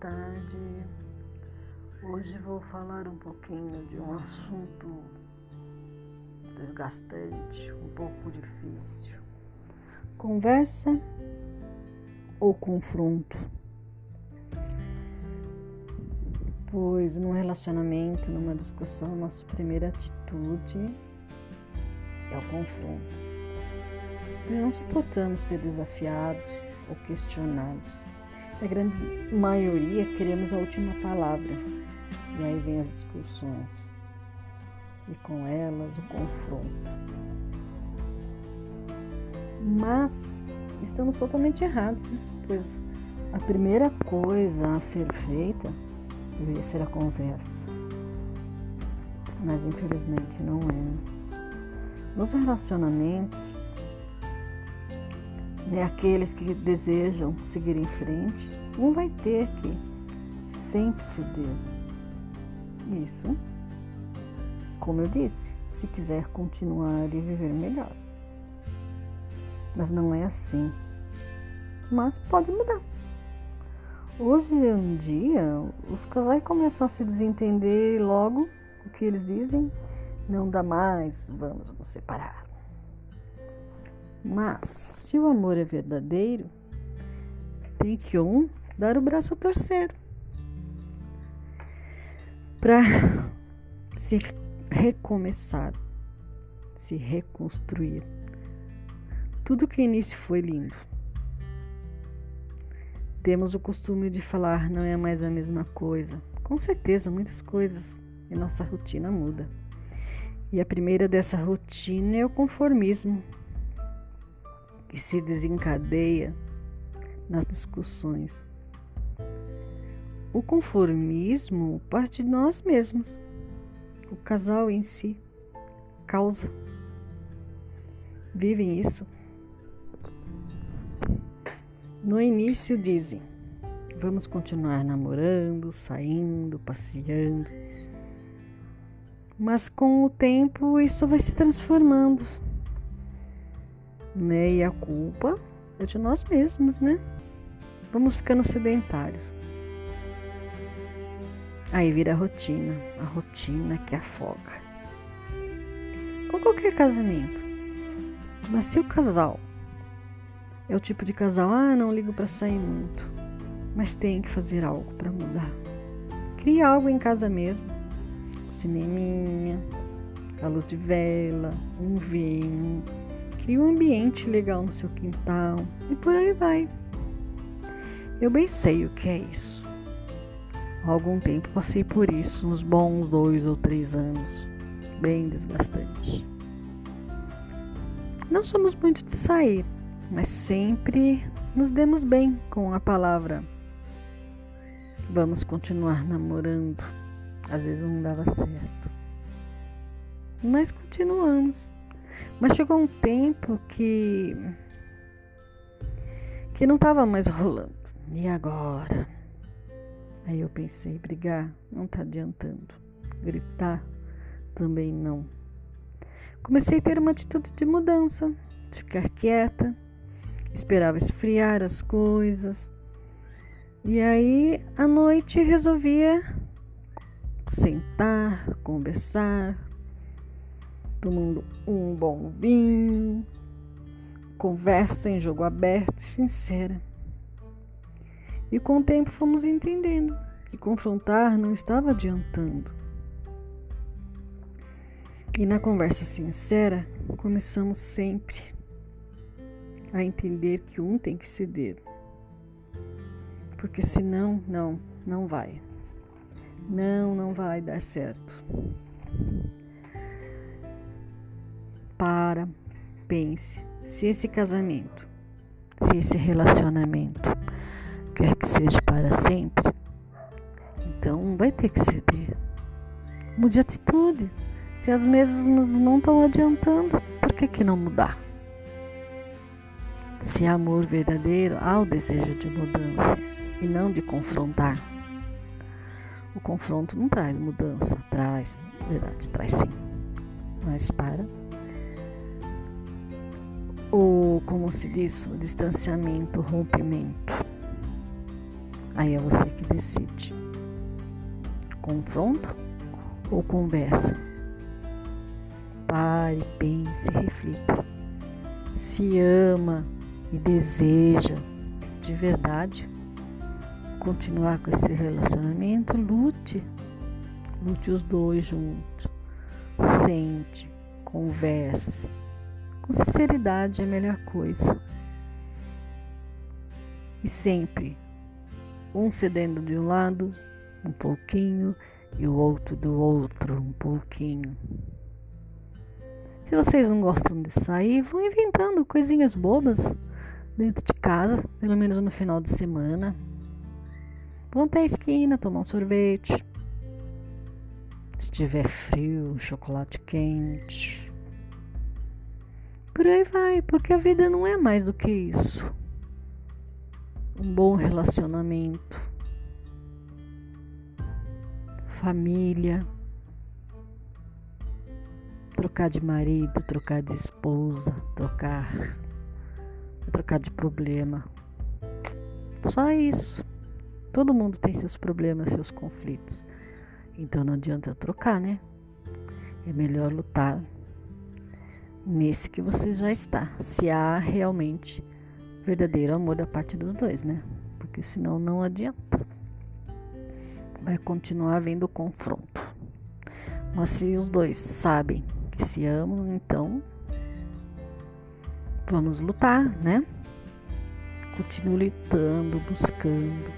tarde. Hoje vou falar um pouquinho de um assunto desgastante, um pouco difícil. Conversa ou confronto? Pois no relacionamento, numa discussão, nossa primeira atitude é o confronto. Nós não suportamos ser desafiados ou questionados a grande maioria queremos a última palavra. E aí vem as discussões. E com elas o confronto. Mas estamos totalmente errados, né? pois a primeira coisa a ser feita deveria ser a conversa. Mas infelizmente não é. Né? Nos relacionamentos, né, aqueles que desejam seguir em frente, um vai ter que sempre ceder. Isso, como eu disse, se quiser continuar e viver melhor. Mas não é assim. Mas pode mudar. Hoje em dia, os casais começam a se desentender e logo o que eles dizem não dá mais, vamos nos separar. Mas, se o amor é verdadeiro, tem que um dar o braço a torcer para se recomeçar, se reconstruir. Tudo que início foi lindo. Temos o costume de falar não é mais a mesma coisa. Com certeza, muitas coisas em nossa rotina muda. E a primeira dessa rotina é o conformismo, que se desencadeia nas discussões. O conformismo parte de nós mesmos. O casal em si causa. Vivem isso. No início dizem: vamos continuar namorando, saindo, passeando. Mas com o tempo isso vai se transformando né? E a culpa é de nós mesmos, né? Vamos ficando sedentários. Aí vira a rotina, a rotina que afoga. Com qualquer casamento. Mas se o casal é o tipo de casal, ah, não ligo para sair muito, mas tem que fazer algo para mudar. Cria algo em casa mesmo. Cineminha, a luz de vela, um vinho, cria um ambiente legal no seu quintal e por aí vai. Eu bem sei o que é isso. Há algum tempo passei por isso, uns bons dois ou três anos, bem desgastante. Não somos muito de sair, mas sempre nos demos bem com a palavra. Vamos continuar namorando. Às vezes não dava certo. Mas continuamos. Mas chegou um tempo que que não estava mais rolando. E agora? Aí eu pensei, brigar não está adiantando. Gritar também não. Comecei a ter uma atitude de mudança, de ficar quieta, esperava esfriar as coisas. E aí à noite resolvia sentar, conversar, tomando um bom vinho, conversa em jogo aberto e sincera. E com o tempo fomos entendendo que confrontar não estava adiantando. E na conversa sincera, começamos sempre a entender que um tem que ceder. Porque senão, não, não vai. Não, não vai dar certo para, pense, se esse casamento, se esse relacionamento quer que seja para sempre, então vai ter que ceder. Mude atitude. Se as mesas não estão adiantando, por que, que não mudar? Se é amor verdadeiro, há o desejo de mudança e não de confrontar. O confronto não traz mudança, traz, na verdade, traz sim. Mas para o, como se diz, o distanciamento, o rompimento. Aí é você que decide. Confronto ou conversa? Pare, pense, reflita. Se ama e deseja de verdade continuar com esse relacionamento, lute. Lute os dois juntos. Sente, converse. Com sinceridade é a melhor coisa. E sempre um cedendo de um lado um pouquinho e o outro do outro um pouquinho. Se vocês não gostam de sair, vão inventando coisinhas bobas dentro de casa, pelo menos no final de semana. Vão até a esquina tomar um sorvete. Se tiver frio, chocolate quente. Por aí vai, porque a vida não é mais do que isso. Um bom relacionamento, família, trocar de marido, trocar de esposa, trocar trocar de problema. Só isso. Todo mundo tem seus problemas, seus conflitos. Então não adianta trocar, né? É melhor lutar nesse que você já está. Se há realmente verdadeiro amor da parte dos dois, né? Porque senão não adianta. Vai continuar havendo confronto. Mas se os dois sabem que se amam, então vamos lutar, né? Continue lutando, buscando,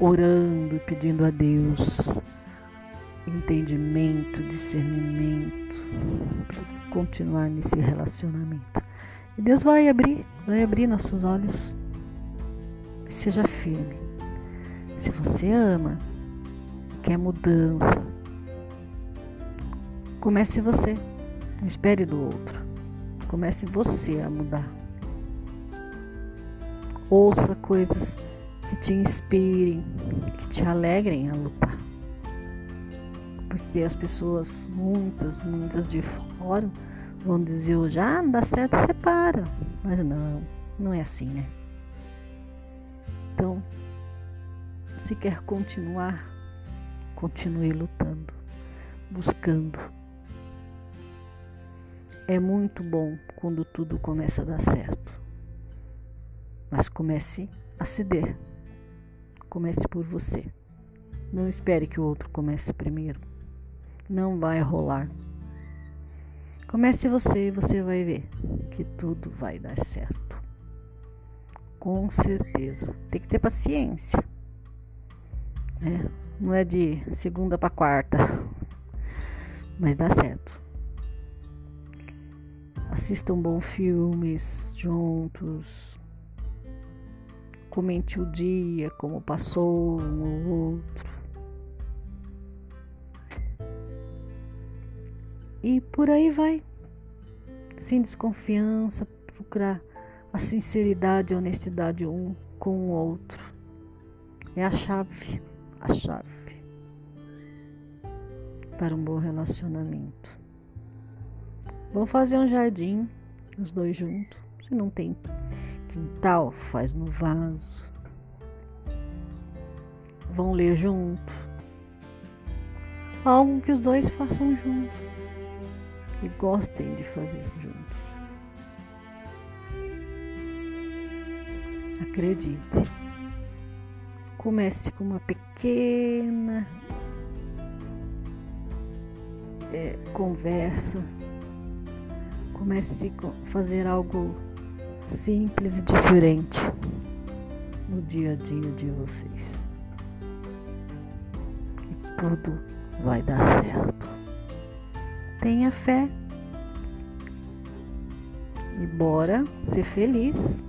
orando e pedindo a Deus entendimento, discernimento para continuar nesse relacionamento. E Deus vai abrir, vai abrir nossos olhos. Seja firme. Se você ama, quer mudança, comece você. Não espere do outro. Comece você a mudar. Ouça coisas que te inspirem, que te alegrem a lutar. Porque as pessoas, muitas, muitas de fora, vão dizer hoje, ah, não dá certo, separa. Mas não, não é assim, né? Então, se quer continuar, continue lutando, buscando. É muito bom quando tudo começa a dar certo. Mas comece a ceder. Comece por você. Não espere que o outro comece primeiro. Não vai rolar. Comece você e você vai ver que tudo vai dar certo. Com certeza. Tem que ter paciência. Né? Não é de segunda para quarta. Mas dá certo. Assistam bons filmes juntos. Comente o dia, como passou um ou outro. E por aí vai. Sem desconfiança, procurar a sinceridade e a honestidade um com o outro. É a chave, a chave para um bom relacionamento. Vamos fazer um jardim, os dois juntos. Se não tem quintal, faz no vaso. Vão ler junto. Algo que os dois façam juntos e gostem de fazer juntos. Acredite. Comece com uma pequena é, conversa. Comece a fazer algo simples e diferente no dia a dia de vocês. E tudo vai dar certo. Tenha fé e bora ser feliz.